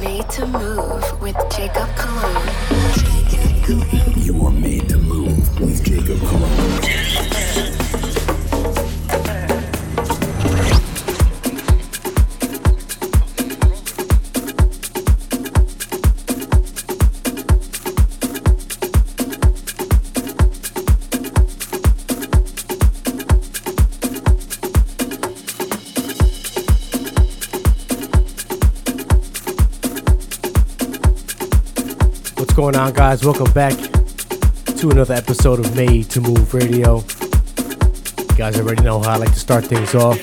made to move with Jacob Colon. You are made to move with Jacob Colon. Guys? Welcome back to another episode of Made to Move Radio. You guys already know how I like to start things off.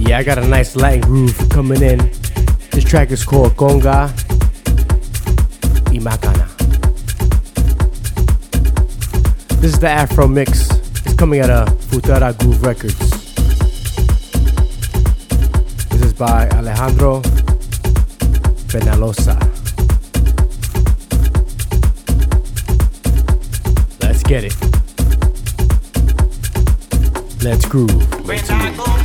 Yeah, I got a nice Latin groove coming in. This track is called Conga y Macana. This is the Afro mix. It's coming out of Futura Groove Records. This is by Alejandro Penalosa. Let's get it. Let's groove. Cuenta con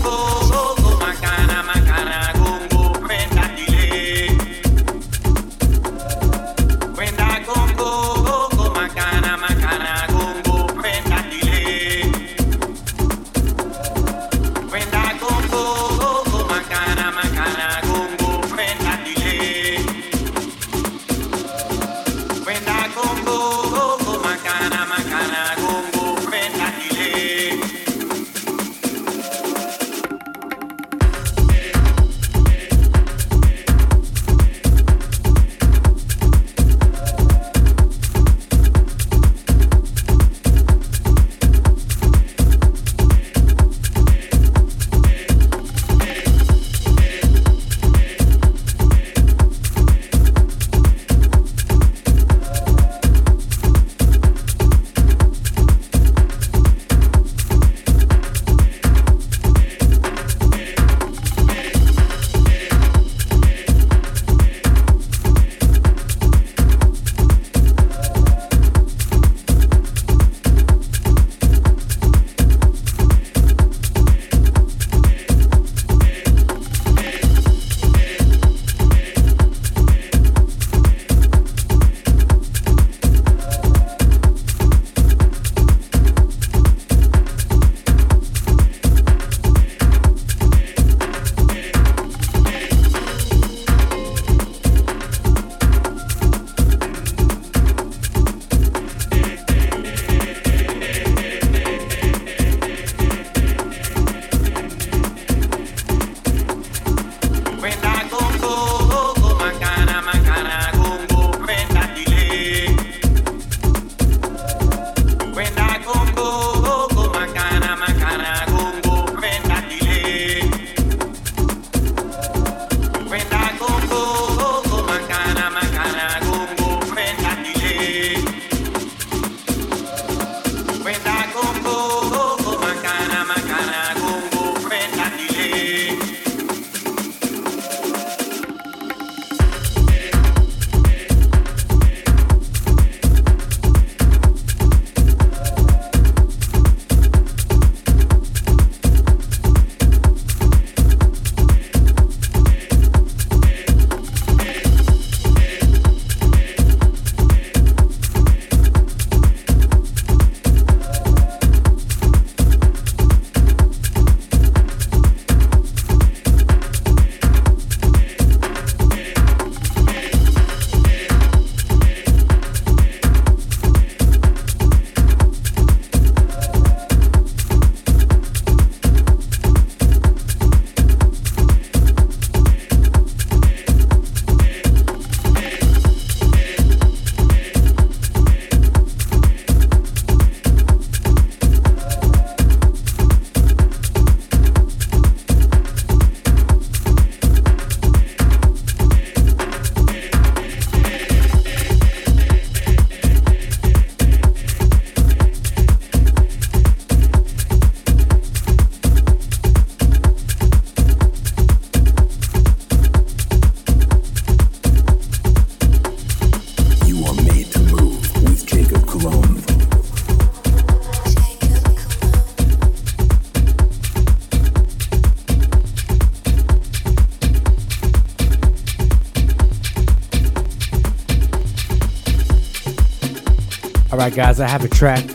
guys, I have a track.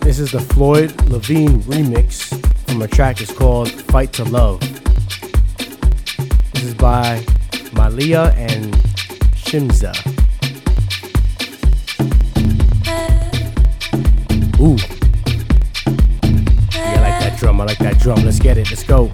This is the Floyd Lavine remix from a track that's called Fight to Love. This is by Malia and Shimza. Ooh. Yeah, I like that drum. I like that drum. Let's get it. Let's go.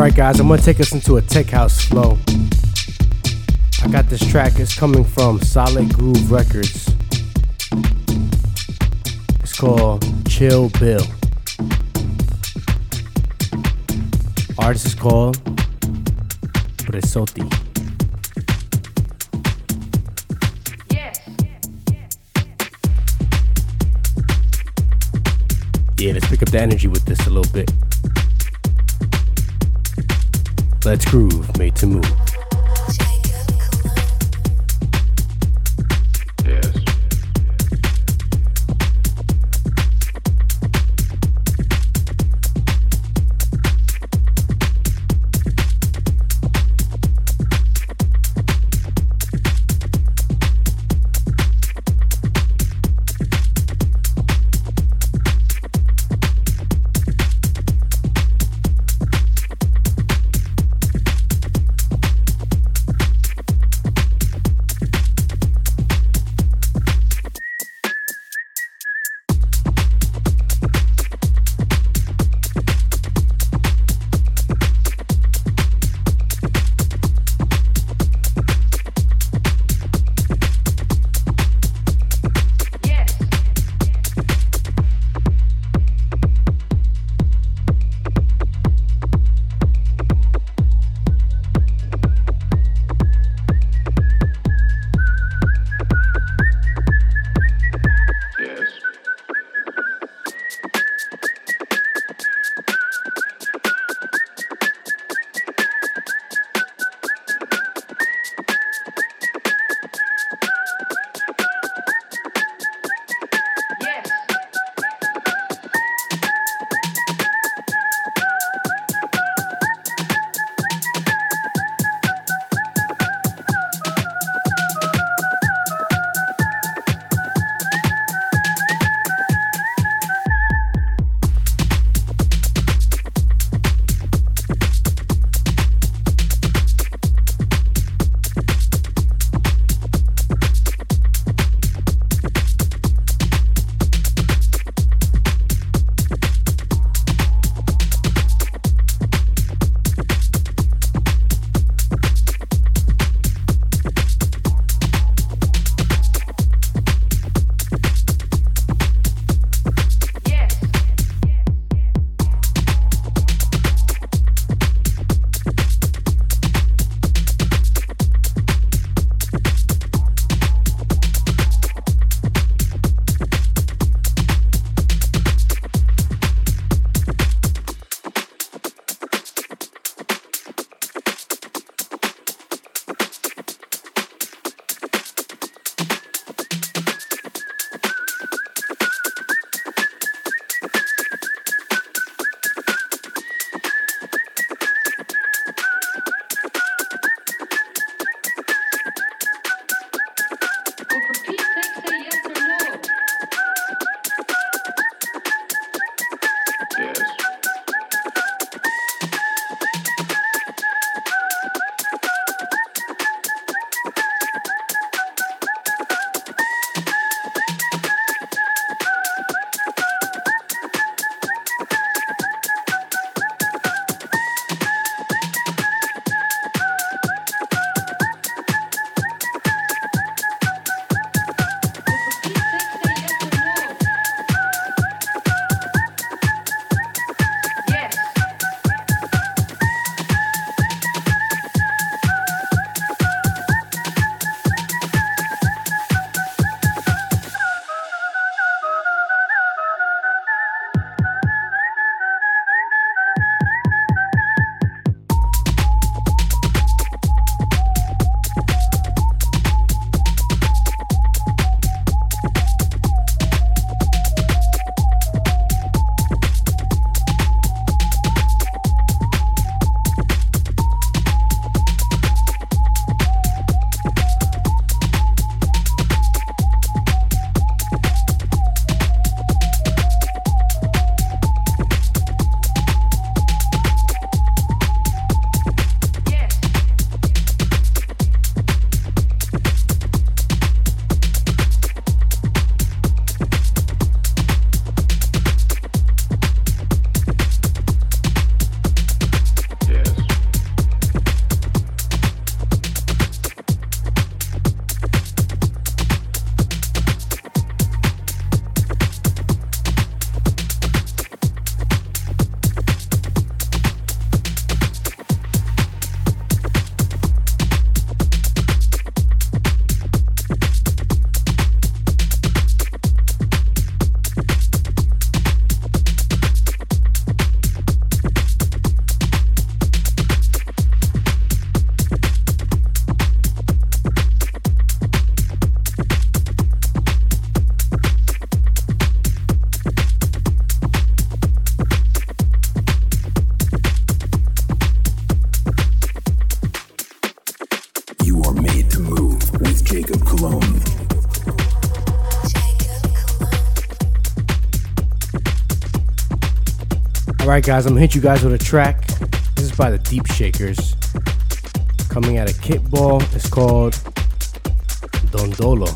Alright, guys, I'm gonna take us into a tech house flow. I got this track, it's coming from Solid Groove Records. It's called Chill Bill. Artist is called Presotti. Yeah, let's pick up the energy with this a little bit. Let's groove, made to move. Guys, I'm gonna hit you guys with a track. This is by the Deep Shakers. Coming out of Kickball. It's called Dondolo.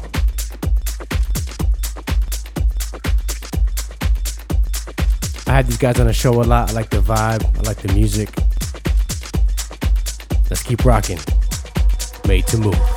I had these guys on the show a lot. I like the vibe, I like the music. Let's keep rocking. Made to move.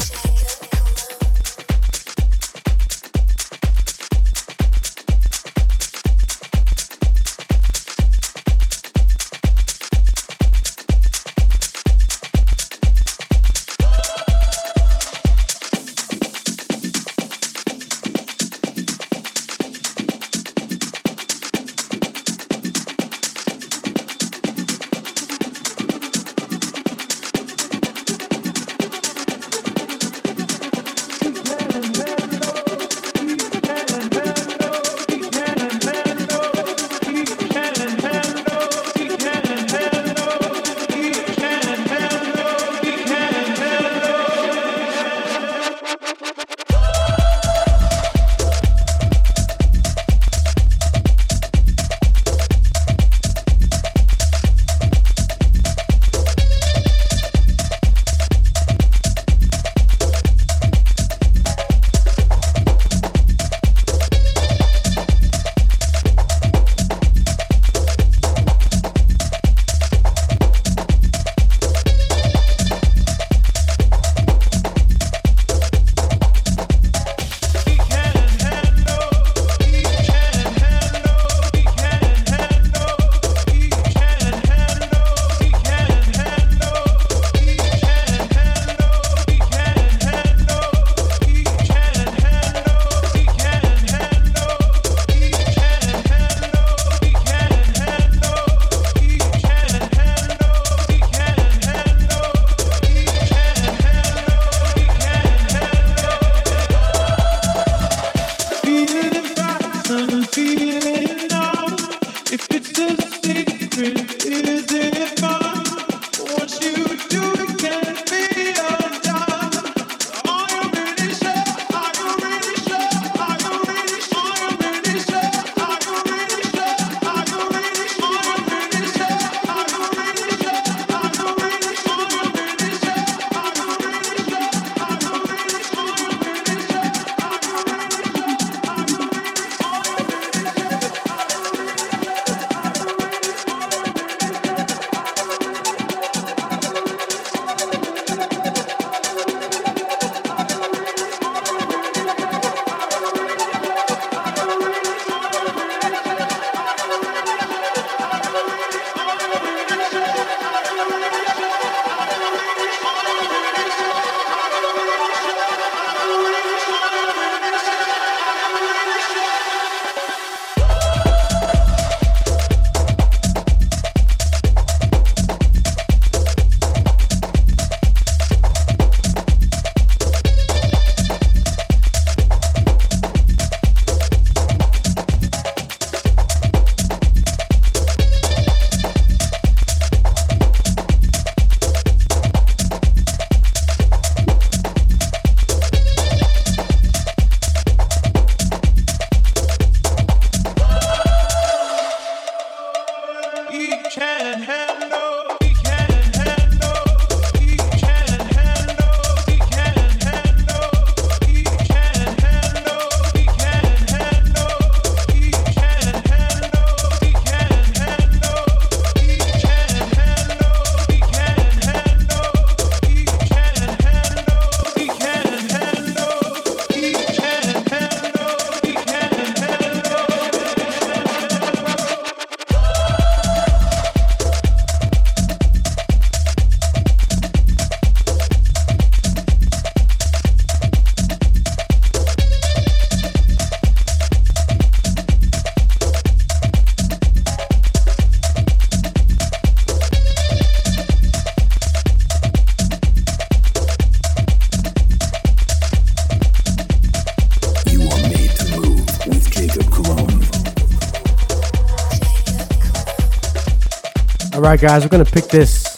Right, guys, we're gonna pick this,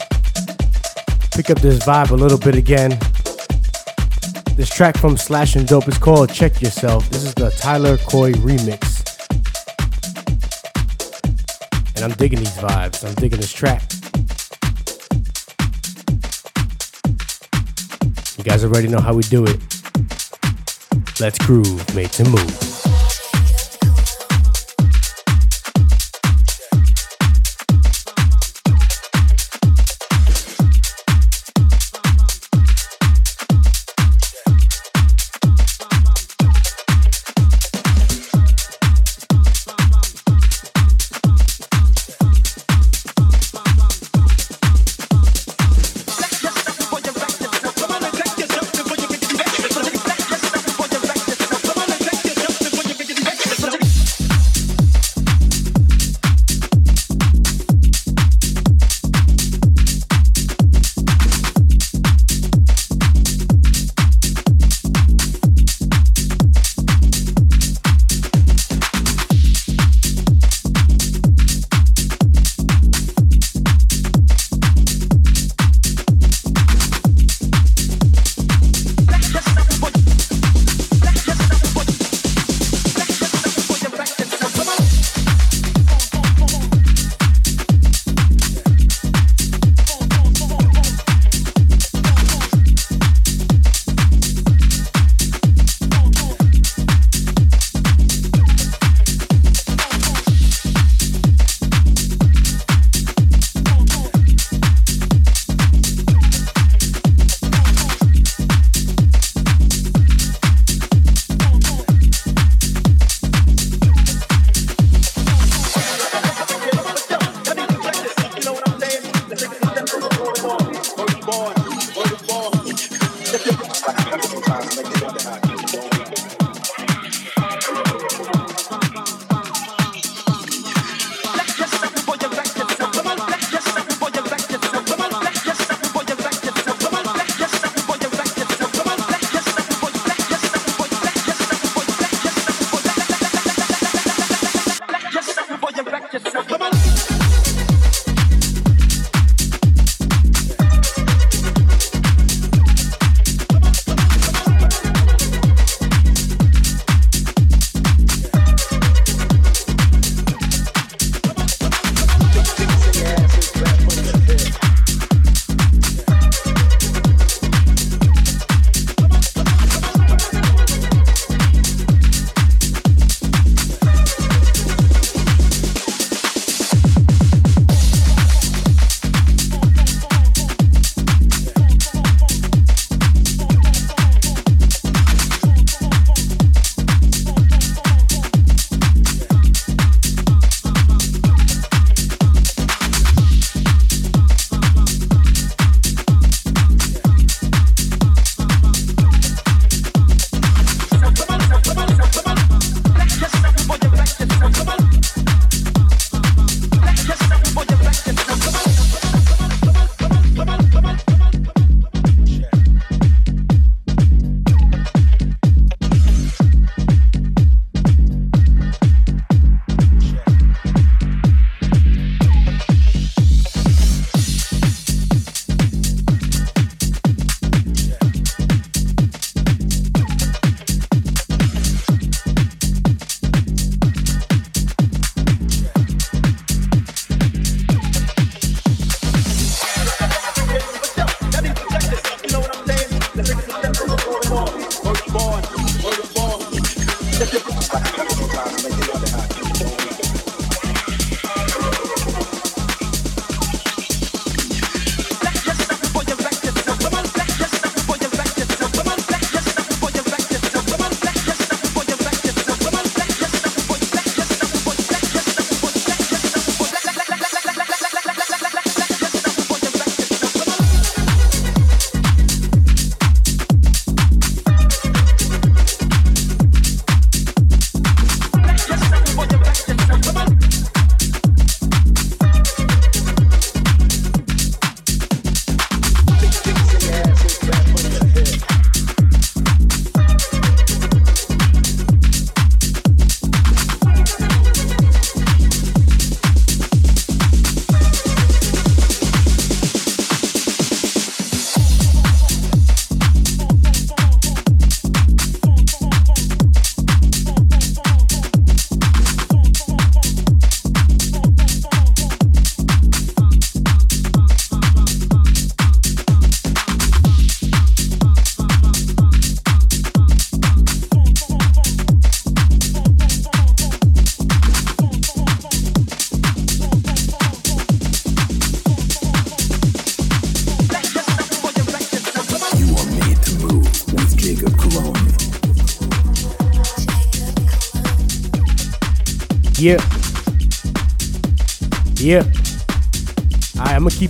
pick up this vibe a little bit again. This track from Slash and Dope is called Check Yourself. This is the Tyler Coy remix. And I'm digging these vibes. I'm digging this track. You guys already know how we do it. Let's groove, make some move.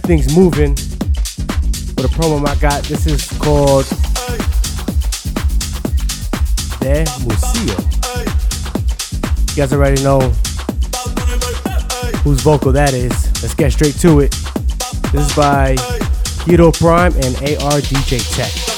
things moving with a promo I got. This is called De Museo. You guys already know whose vocal that is. Let's get straight to it. This is by Keto Prime and AR DJ Tech.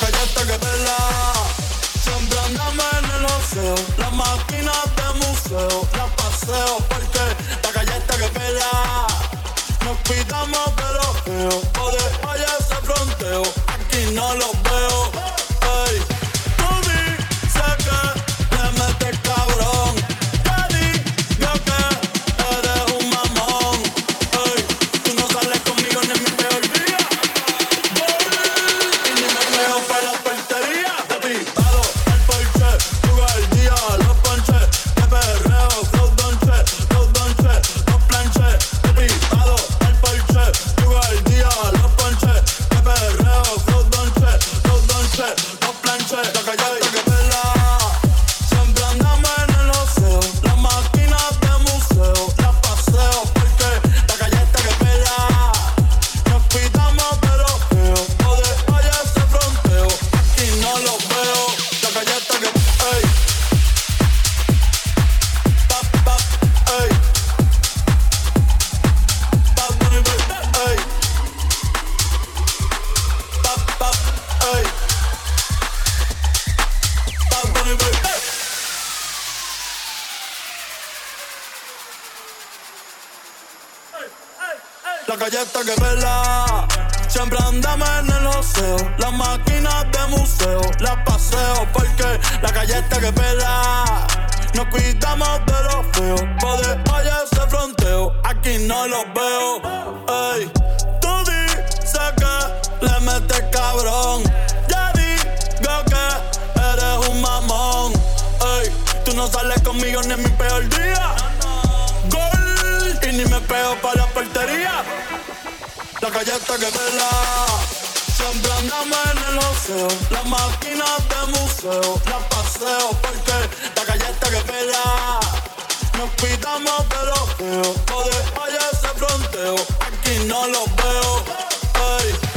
la galleta que pela. Sembrándome en el oceo, las máquinas de museo, las paseo porque la galleta que pela. Nos cuidamos de lo feo, o de ese fronteo, aquí no los veo. Hey.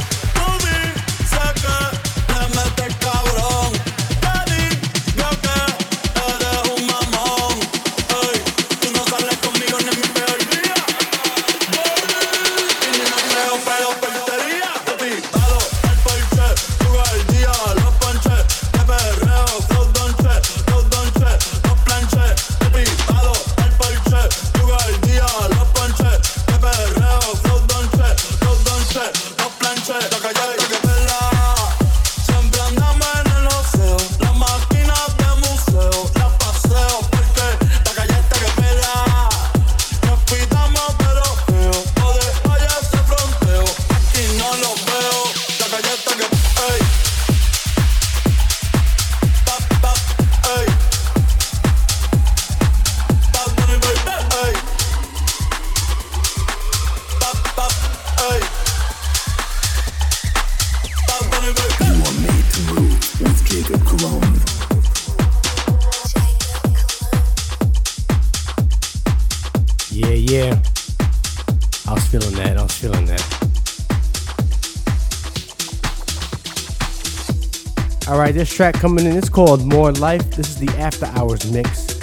this track coming in is called More Life. This is the After Hours mix,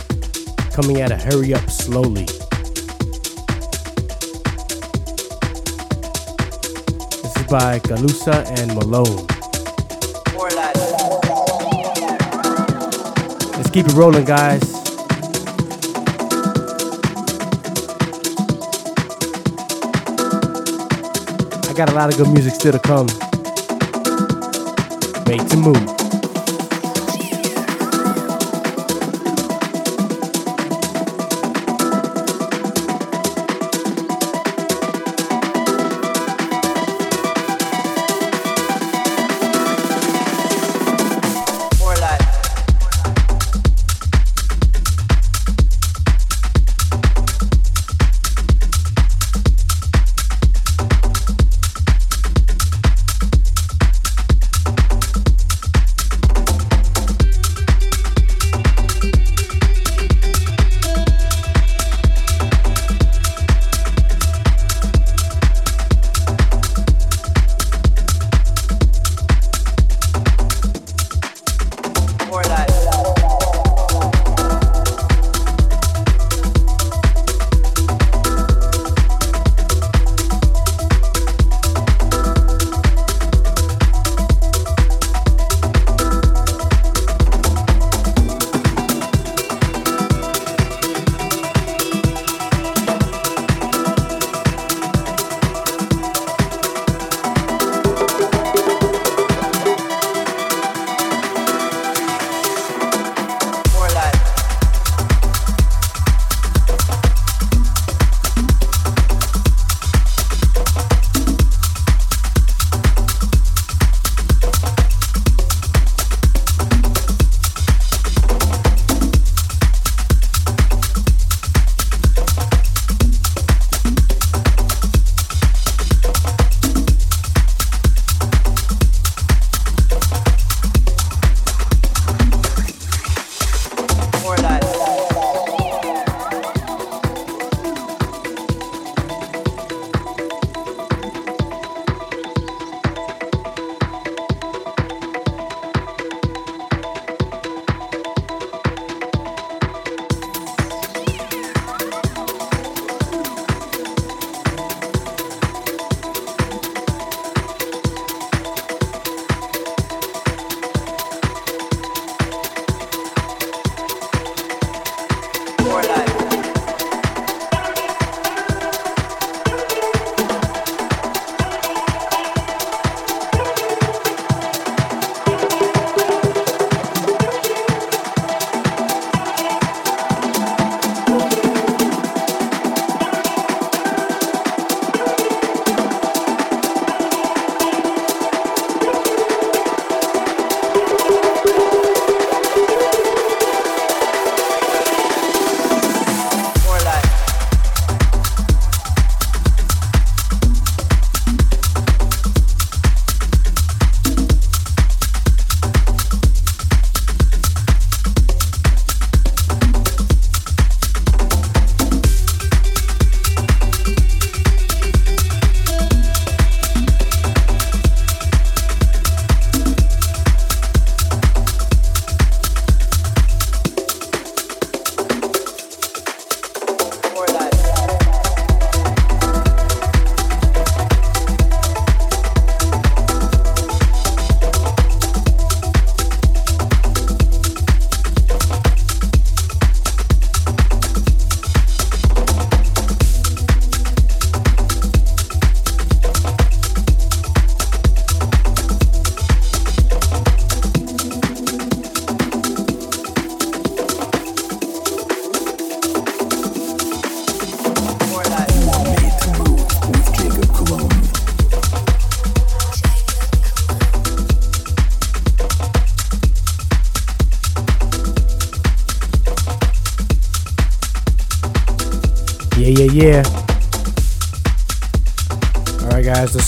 coming at a hurry up slowly. This is by Galusa and Malone. More Life. Let's keep it rolling, guys. I got a lot of good music still to come. Made to move.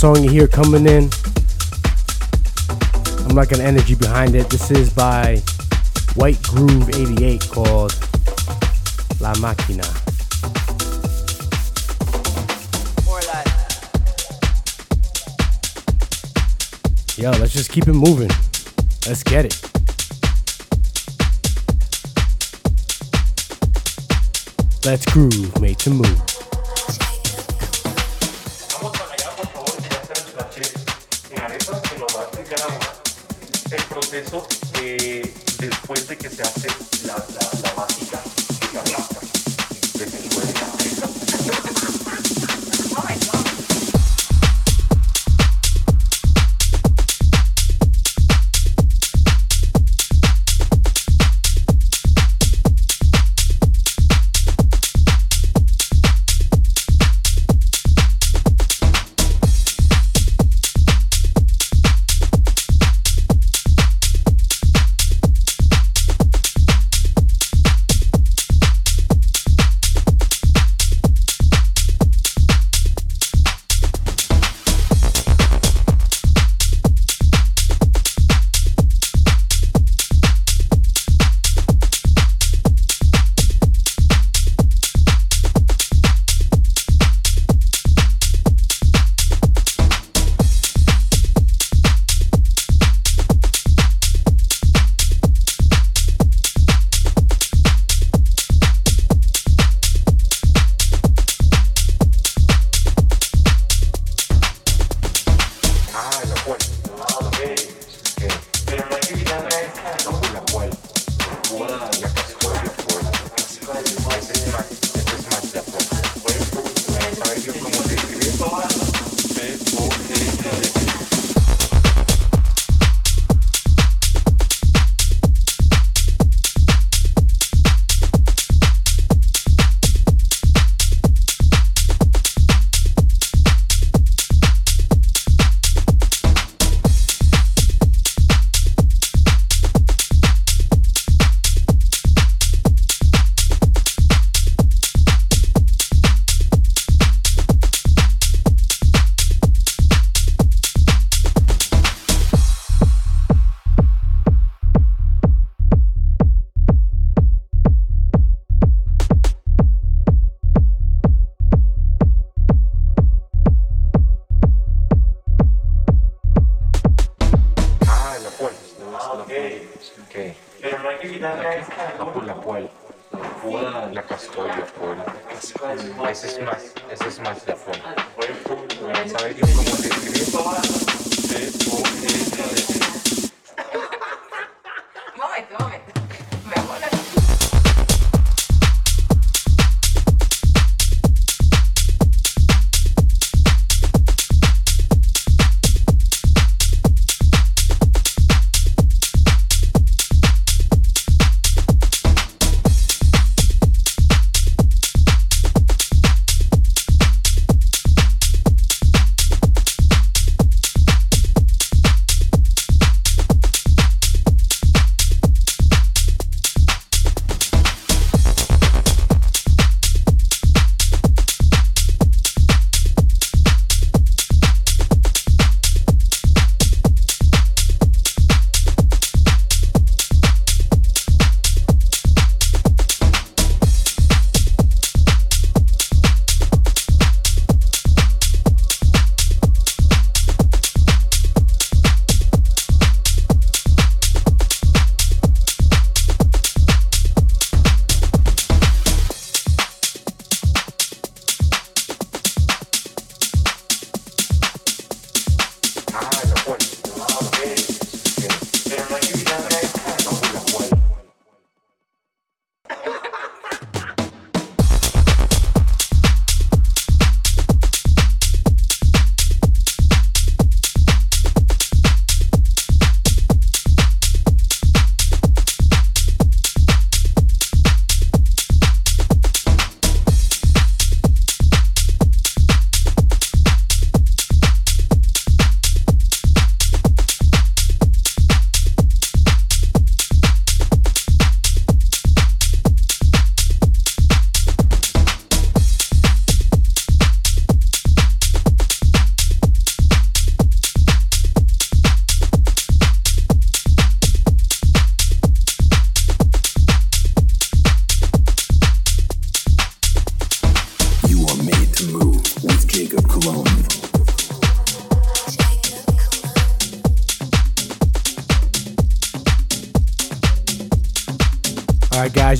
song you hear coming in. I'm not gonna energy behind it. This is by White Groove 88 called La Máquina. Yo, let's just keep it moving. Let's get it. Let's groove, make to move.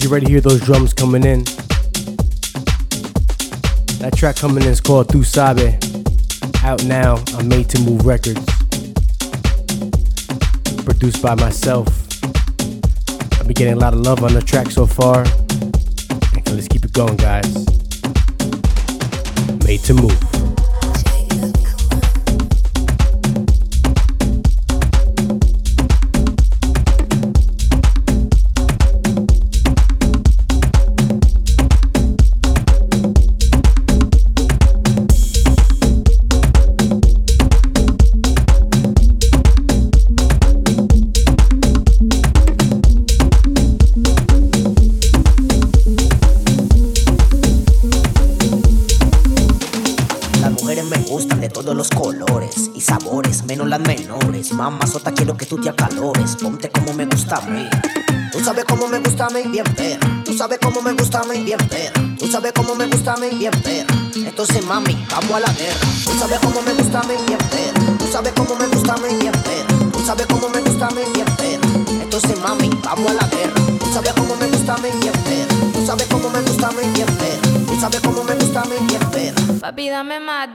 You ready to hear those drums coming in? That track coming in is called Tu Sabe. Out now on Made to Move Records. Produced by myself. I've been getting a lot of love on the track so far. Let's keep it going, guys. Made to Move. Mí, bien perra. Tú sabes cómo me gusta a mí, bien perra. Entonces, mami, vamos a la guerra. Tú sabes cómo me gusta a mí, bien perra. Tú sabes cómo me gusta a mí, bien perra. Tú sabes cómo me gusta a mí, bien perra. Entonces, mami, vamos a la guerra. Tú sabes cómo me gusta a mí, bien perra. Tú sabes cómo me gusta a mí, bien perra. Tú sabes cómo me gusta a mí, bien perra. Papi, dame más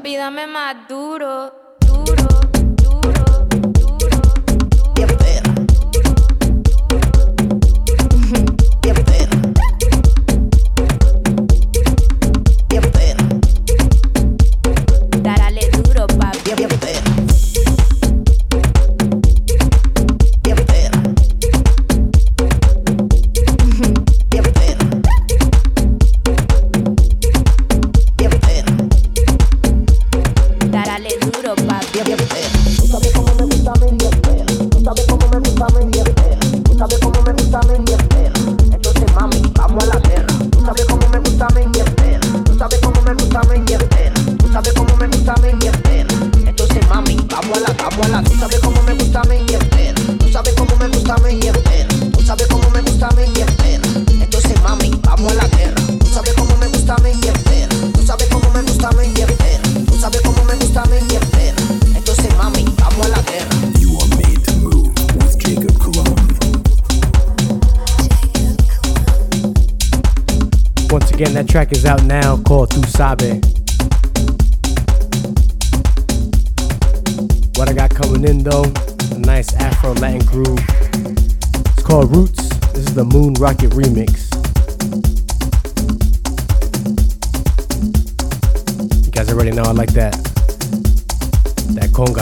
track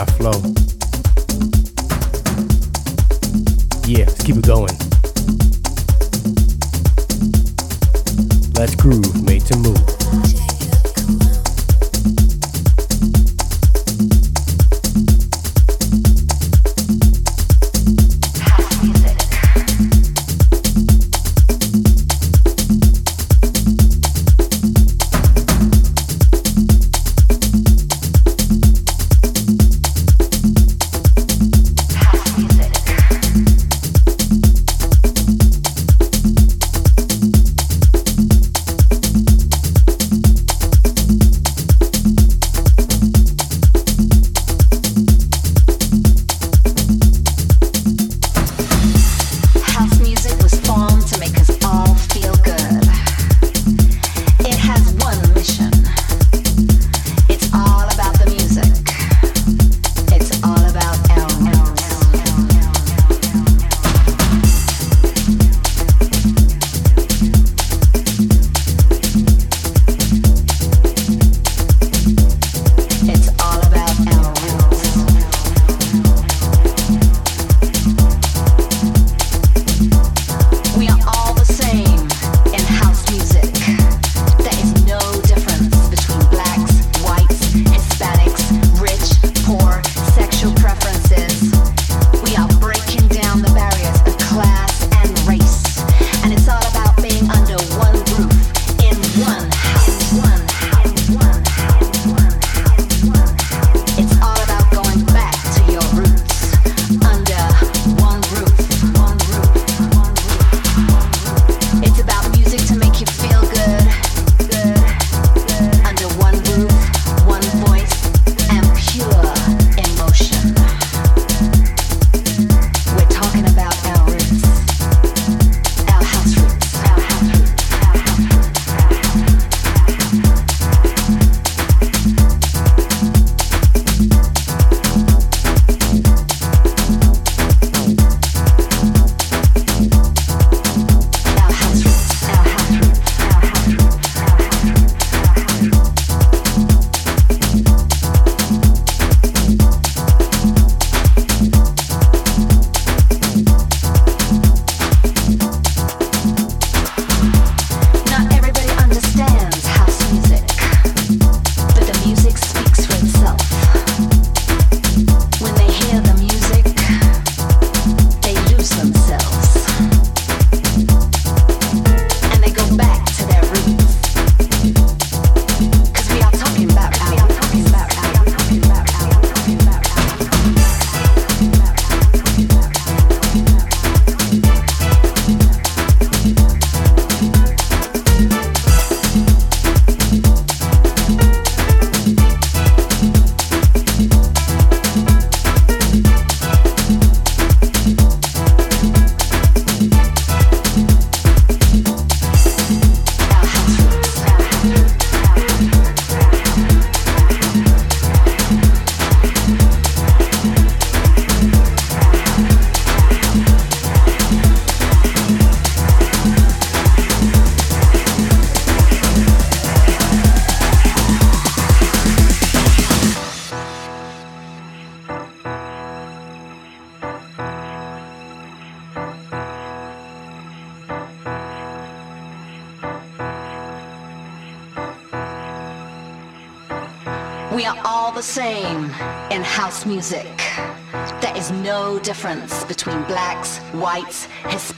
Flow.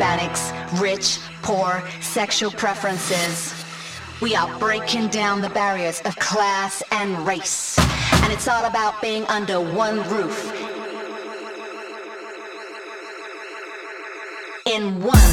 Hispanics, rich, poor, sexual preferences. We are breaking down the barriers of class and race. And it's all about being under one roof. In one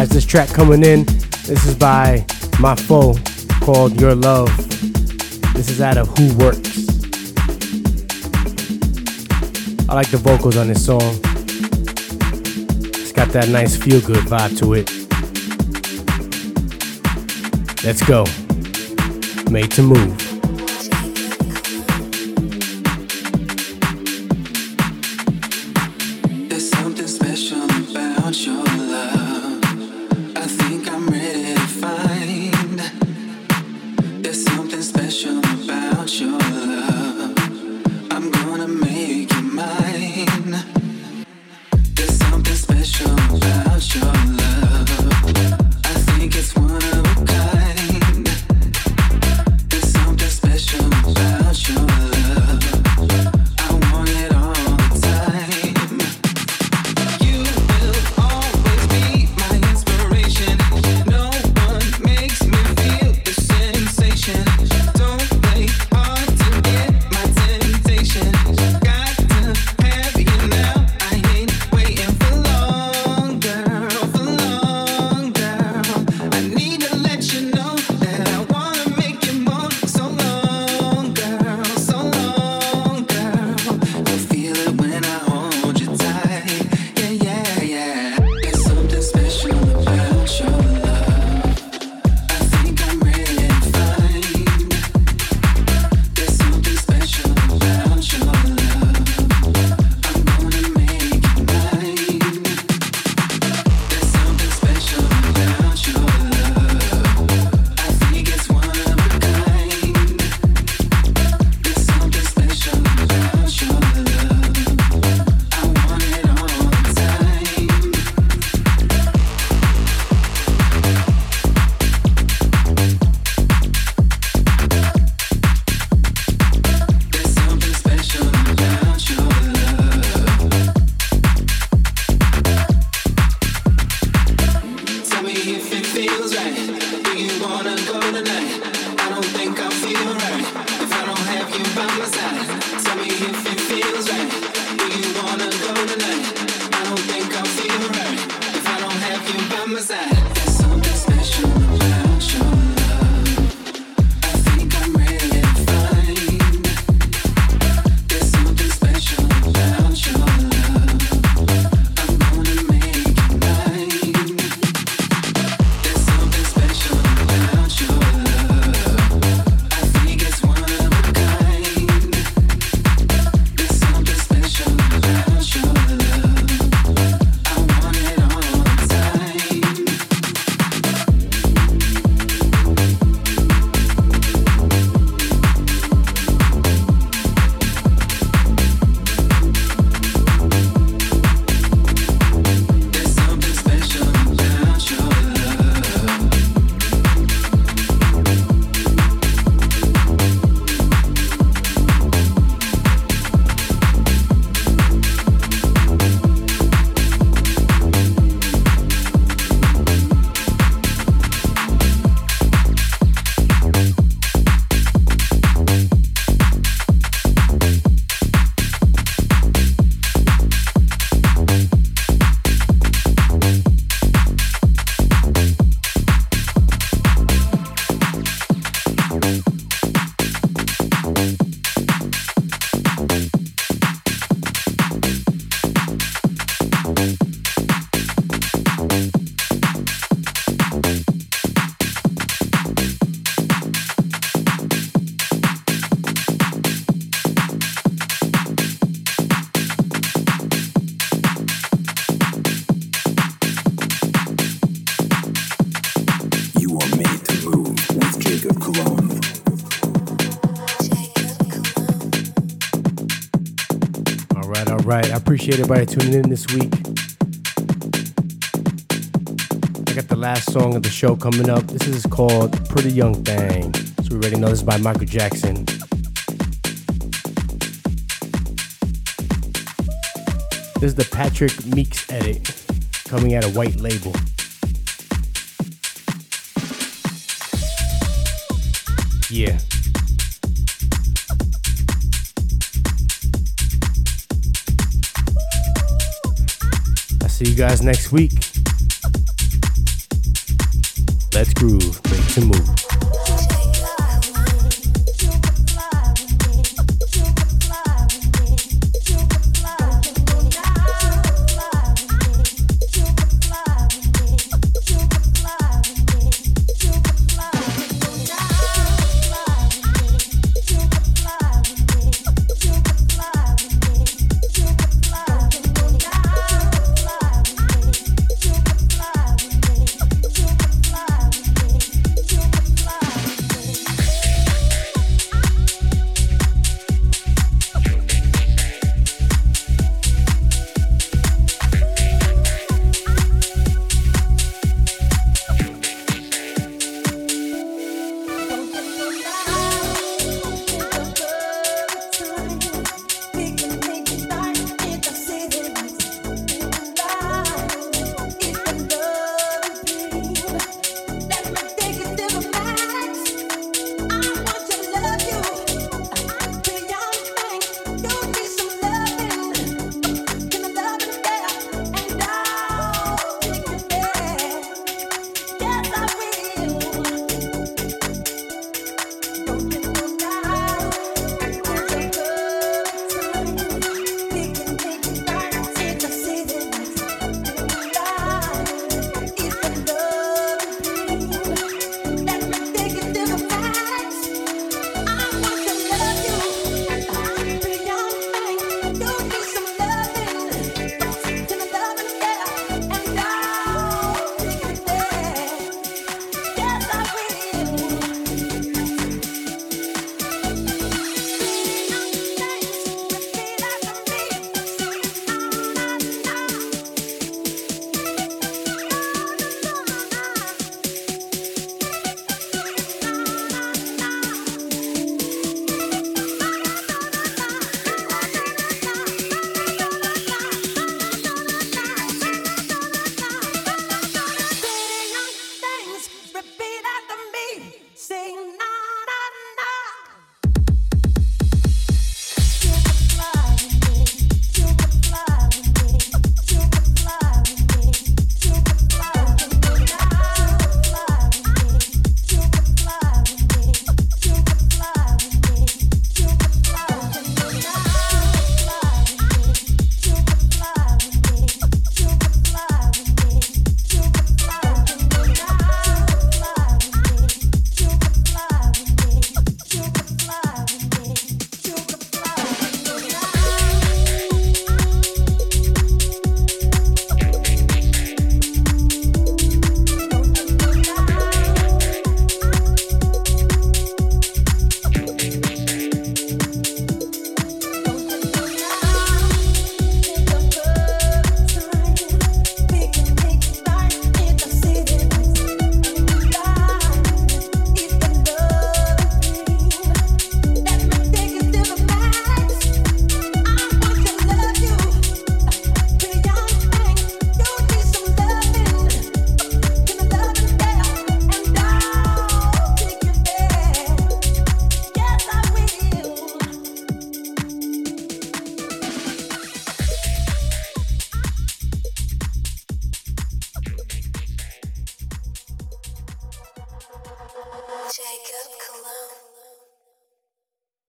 guys, this track coming in. This is by my foe called Your Love. This is out of Who Works. I like the vocals on this song. It's got that nice feel good vibe to it. Let's go. Made to move. Appreciate everybody tuning in this week. I got the last song of the show coming up. This is called Pretty Young Thing. So we already know this is by Michael Jackson. This is the Patrick Meeks edit coming out of White Label. guys next week. Let's groove, make some moves.